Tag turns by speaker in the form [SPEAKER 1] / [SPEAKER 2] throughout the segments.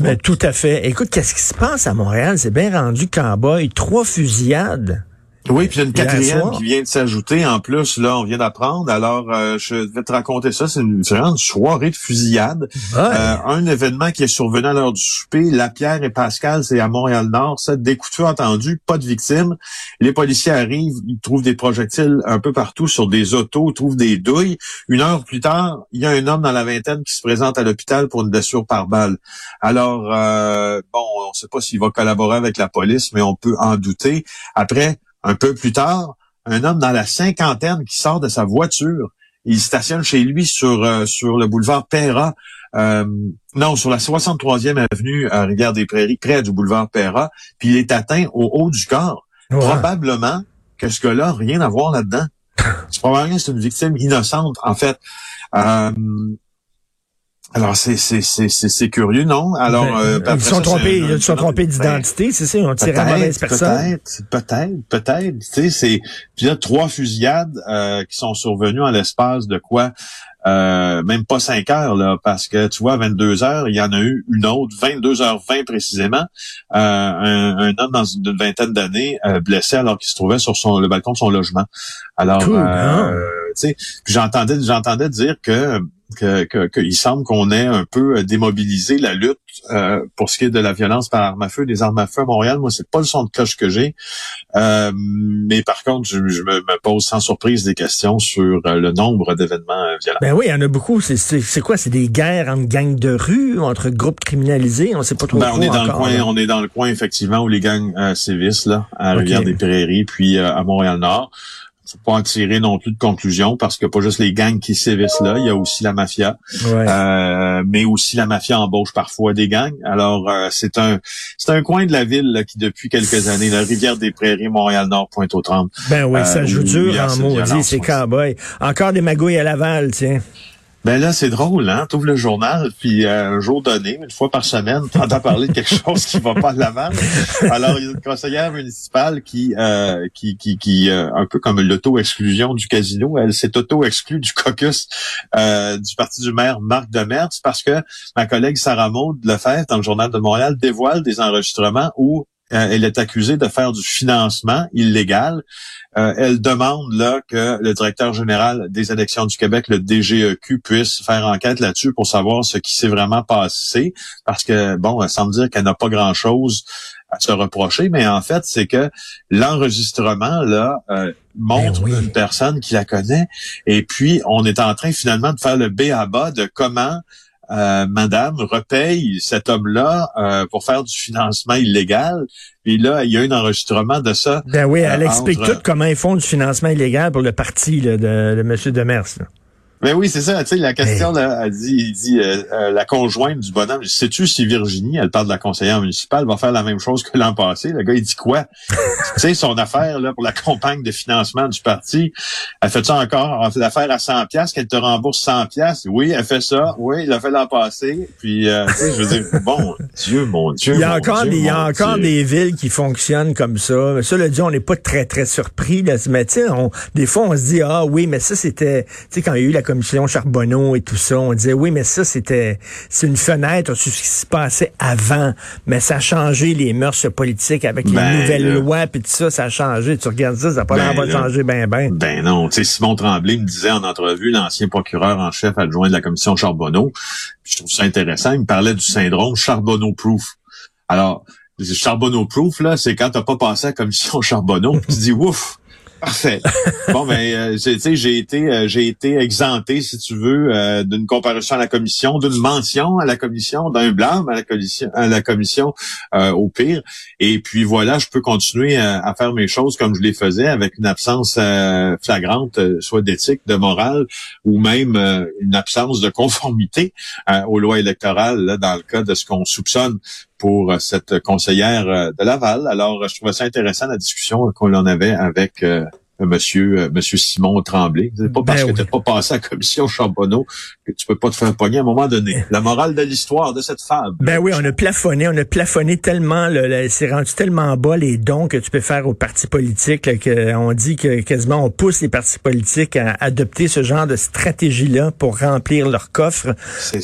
[SPEAKER 1] Ben, tout à fait. Écoute, qu'est-ce qui se passe à Montréal? C'est bien rendu cowboy. Trois fusillades.
[SPEAKER 2] Oui, puis il y a une quatrième qui vient de s'ajouter en plus, là, on vient d'apprendre. Alors, euh, je vais te raconter ça. C'est une, une soirée de fusillade.
[SPEAKER 1] Ouais.
[SPEAKER 2] Euh, un événement qui est survenu à l'heure du souper. La Pierre et Pascal, c'est à Montréal-Nord. Ça, des coups de feu entendus, pas de victimes. Les policiers arrivent, ils trouvent des projectiles un peu partout sur des autos, ils trouvent des douilles. Une heure plus tard, il y a un homme dans la vingtaine qui se présente à l'hôpital pour une blessure par balle. Alors, euh, bon, on ne sait pas s'il va collaborer avec la police, mais on peut en douter. Après, un peu plus tard, un homme dans la cinquantaine qui sort de sa voiture. Il stationne chez lui sur euh, sur le boulevard Perra. Euh, non, sur la 63e avenue à Rivière-des-Prairies, près du boulevard Perra, puis il est atteint au haut du corps.
[SPEAKER 1] Ouais.
[SPEAKER 2] Probablement que ce gars-là, rien à voir là-dedans. C'est probablement que c'est une victime innocente, en fait. Euh, alors, c'est c'est c'est c'est c'est curieux, non? Alors,
[SPEAKER 1] Ben,
[SPEAKER 2] euh,
[SPEAKER 1] ils se sont trompés, ils se sont trompés d'identité, c'est ça, ils ont tiré à la mauvaise personne.
[SPEAKER 2] peut-être, peut-être, peut-être. Tu sais, c'est puis là trois fusillades euh, qui sont survenues en l'espace de quoi euh, même pas cinq heures là, parce que tu vois, à 22 heures, il y en a eu une autre, 22 h 20 précisément, euh, un, un homme dans une, vingtaine d'années euh, blessé alors qu'il se trouvait sur son le balcon de son logement. Alors,
[SPEAKER 1] Cool,
[SPEAKER 2] euh,
[SPEAKER 1] hein?
[SPEAKER 2] tu sais, puis j'entendais, j'entendais dire que que, que, que il semble qu'on ait un peu démobilisé la lutte euh, pour ce qui est de la violence par arme à feu, des armes à feu à Montréal. Moi, c'est pas le son de cloche que j'ai. Euh, mais par contre, je, je me, me pose sans surprise des questions sur euh, le nombre d'événements euh, violents.
[SPEAKER 1] Ben oui, il y en a beaucoup. C'est- C'est c'est quoi? C'est des guerres entre gangs de rue, entre groupes criminalisés? On sait pas trop
[SPEAKER 2] Ben, on est dans
[SPEAKER 1] encore,
[SPEAKER 2] le coin,
[SPEAKER 1] là.
[SPEAKER 2] on est dans le coin effectivement où les gangs euh, sévissent là, à
[SPEAKER 1] Ok.
[SPEAKER 2] Rivière-des-Prairies, puis euh, à Montréal-Nord. Faut pas en tirer non plus de conclusion parce qu'il n'y a pas juste les gangs qui sévissent là, il y a aussi la mafia.
[SPEAKER 1] Ouais.
[SPEAKER 2] Euh, mais aussi la mafia embauche parfois des gangs. Alors euh, c'est un c'est un coin de la ville là, qui depuis quelques années, la rivière des Prairies, Montréal-Nord, Pointe-aux-trembles.
[SPEAKER 1] Ben oui,
[SPEAKER 2] euh,
[SPEAKER 1] ça joue
[SPEAKER 2] où
[SPEAKER 1] dur en maudit, c'est cowboy. Encore des magouilles à Laval, tiens.
[SPEAKER 2] Ben là, c'est drôle, hein? T'ouvres le journal, puis euh, un jour donné, une fois par semaine, t'entends parler de quelque chose qui va pas de l'avant. Alors, il y a une conseillère municipale qui, euh, qui, qui, euh, un peu comme l'auto-exclusion du casino, elle s'est auto-exclue du caucus du parti du maire Marc Demers parce que ma collègue Sarah Maud Lefebvre, dans le Journal de Montréal, dévoile des enregistrements où euh, elle est accusée de faire du financement illégal. Euh, elle demande là que le directeur général des élections du Québec, le DGEQ, puisse faire enquête là-dessus pour savoir ce qui s'est vraiment passé, parce que bon, elle semble dire qu'elle n'a pas grand-chose à se reprocher, mais en fait, c'est que l'enregistrement là euh, montre
[SPEAKER 1] Ben oui.
[SPEAKER 2] une personne qui la connaît, et puis on est en train finalement de faire le B à bas de comment euh, Madame repaye cet homme-là euh, pour faire du financement illégal. Puis là, il y a un enregistrement de ça.
[SPEAKER 1] Ben oui, elle
[SPEAKER 2] Euh,
[SPEAKER 1] explique
[SPEAKER 2] entre-
[SPEAKER 1] tout comment ils font du financement illégal pour le parti là, de, de M. Demers. là.
[SPEAKER 2] Mais oui, c'est ça. Tu sais, la question, là, elle dit, il dit euh, euh, la conjointe du bonhomme. Sais-tu si Virginie, elle parle de la conseillère municipale, va faire la même chose que l'an passé? Le gars, il dit quoi? tu sais, son affaire là pour la campagne de financement du parti, elle fait ça encore? Elle fait l'affaire à 100 pièces qu'elle te rembourse 100 pièces. Oui, elle fait ça. Oui, il l'a fait l'an passé. Puis, euh, tu sais, je veux dire, bon, Dieu, mon Dieu,
[SPEAKER 1] Il y a encore,
[SPEAKER 2] Dieu,
[SPEAKER 1] des, il y a encore
[SPEAKER 2] Dieu.
[SPEAKER 1] des villes qui fonctionnent comme ça. Mais Cela dit, on n'est pas très, très surpris. Là. Mais tu sais, des fois, on se dit, ah oui, mais ça, c'était... Tu sais, quand il y a eu la commission Charbonneau et tout ça, on disait, oui, mais ça, c'était... C'est une fenêtre sur ce qui se passait avant? Mais ça a changé les mœurs politiques avec les
[SPEAKER 2] Ben,
[SPEAKER 1] nouvelles
[SPEAKER 2] là.
[SPEAKER 1] lois, puis tout ça, ça a changé. Tu regardes ça, ça n'a pas
[SPEAKER 2] Ben,
[SPEAKER 1] l'air de changer ben, ben.
[SPEAKER 2] Ben non, tu sais, Simon Tremblay me disait en entrevue, l'ancien procureur en chef adjoint de la commission Charbonneau, je trouve ça intéressant, il me parlait du syndrome Charbonneau-proof. Alors, Charbonneau-proof, là, c'est quand t'as pas passé à la commission Charbonneau, tu dis, ouf, Parfait. bon ben, euh, tu sais, j'ai été, euh, j'ai été exempté, si tu veux, euh, d'une comparution à la commission, d'une mention à la commission, d'un blâme à la commission, à la commission au pire. Et puis voilà, je peux continuer à, faire mes choses comme je les faisais, avec une absence flagrante, soit d'éthique, de morale, ou même une absence de conformité aux lois électorales, là, dans le cas de ce qu'on soupçonne pour cette conseillère de Laval. Alors, je trouvais ça intéressant la discussion qu'on en avait avec monsieur, euh, monsieur Simon Tremblay. C'est pas parce ben que tu pas passé à la commission Charbonneau que tu peux pas te faire pogner à un moment donné. La morale de l'histoire de cette femme.
[SPEAKER 1] Ben oui, on a plafonné, on a plafonné tellement, c'est rendu tellement bas les dons que tu peux faire aux partis politiques qu'on dit que quasiment on pousse les partis politiques à adopter ce genre de stratégie-là pour remplir leur coffre.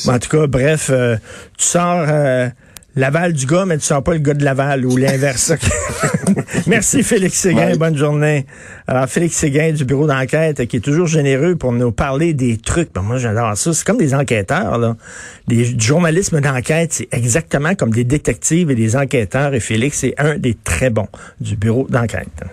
[SPEAKER 1] En tout cas, bref, euh, tu sors... Euh, Laval du gars, mais tu sens pas le gars de Laval ou l'inverse. Merci Félix Séguin, bonne journée. Alors Félix Séguin du bureau d'enquête qui est toujours généreux pour nous parler des trucs. Ben, moi j'adore ça, c'est comme des enquêteurs là. du journalisme d'enquête, c'est exactement comme des détectives et des enquêteurs et Félix est un des très bons du bureau d'enquête.